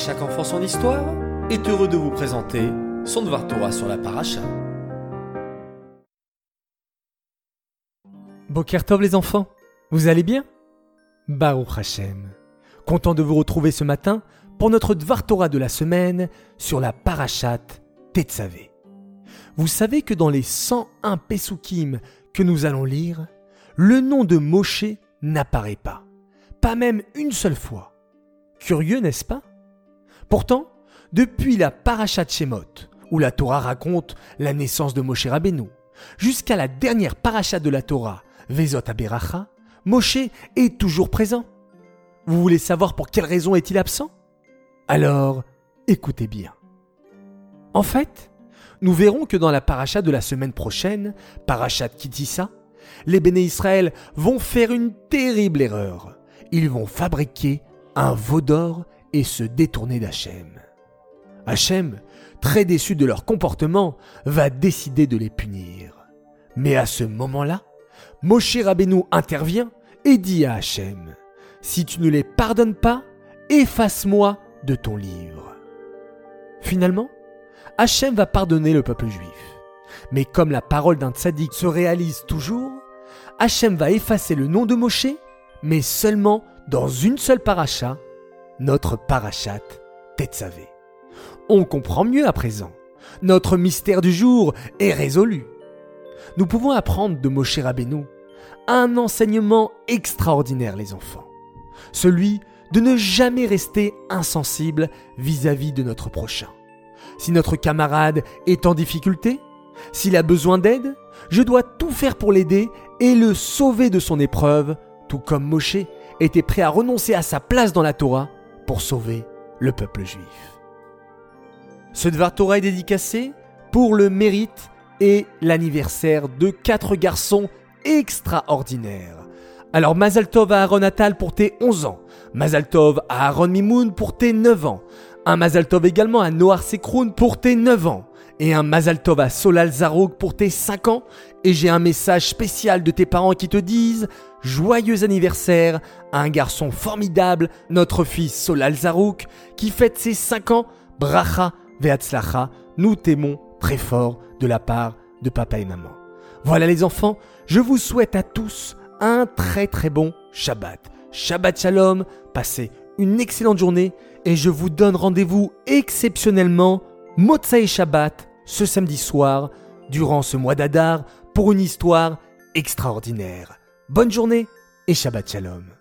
chaque enfant son histoire est heureux de vous présenter son Dvar Torah sur la paracha. Bokertov les enfants, vous allez bien? Baruch Hashem. Content de vous retrouver ce matin pour notre Dvar Torah de la semaine sur la parachat Tetzavé. Vous savez que dans les 101 Pesukim que nous allons lire, le nom de Moshe n'apparaît pas. Pas même une seule fois. Curieux, n'est-ce pas? Pourtant, depuis la parachat Shemot, où la Torah raconte la naissance de Moshe Rabbeinu, jusqu'à la dernière parachat de la Torah, Vezot Aberacha, Moshe est toujours présent. Vous voulez savoir pour quelle raison est-il absent? Alors, écoutez bien. En fait, nous verrons que dans la paracha de la semaine prochaine, parachat Kitissa, les béné Israël vont faire une terrible erreur. Ils vont fabriquer un veau d'or et se détourner d'Hachem. Hachem, très déçu de leur comportement, va décider de les punir. Mais à ce moment-là, Moshe Rabbeinu intervient et dit à Hachem Si tu ne les pardonnes pas, efface-moi de ton livre. Finalement, Hachem va pardonner le peuple juif. Mais comme la parole d'un tzaddik se réalise toujours, Hachem va effacer le nom de Moshe, mais seulement dans une seule paracha, notre parachat Tetzavé. On comprend mieux à présent. Notre mystère du jour est résolu. Nous pouvons apprendre de Moshe Rabbeinu un enseignement extraordinaire, les enfants. Celui de ne jamais rester insensible vis-à-vis de notre prochain. Si notre camarade est en difficulté, s'il a besoin d'aide, je dois tout faire pour l'aider et le sauver de son épreuve, tout comme Moshe était prêt à renoncer à sa place dans la Torah pour sauver le peuple juif. Ce Dvar Torah est dédicacé pour le mérite et l'anniversaire de quatre garçons extraordinaires. Alors Mazal Tov à Aaron Atal pour tes 11 ans, Mazal Tov à Aaron Mimoun pour tes 9 ans, un Mazal Tov également à Noar Sekroun pour tes 9 ans, et un Mazal Tov à Solal Zarouk pour tes 5 ans, et j'ai un message spécial de tes parents qui te disent Joyeux anniversaire à un garçon formidable, notre fils Solal Zarouk, qui fête ses 5 ans, Bracha Veatzlacha, nous t'aimons très fort de la part de papa et maman. Voilà les enfants, je vous souhaite à tous un très très bon Shabbat. Shabbat Shalom, passez une excellente journée et je vous donne rendez-vous exceptionnellement Motsai Shabbat ce samedi soir durant ce mois d'Adar pour une histoire extraordinaire. Bonne journée et Shabbat Shalom.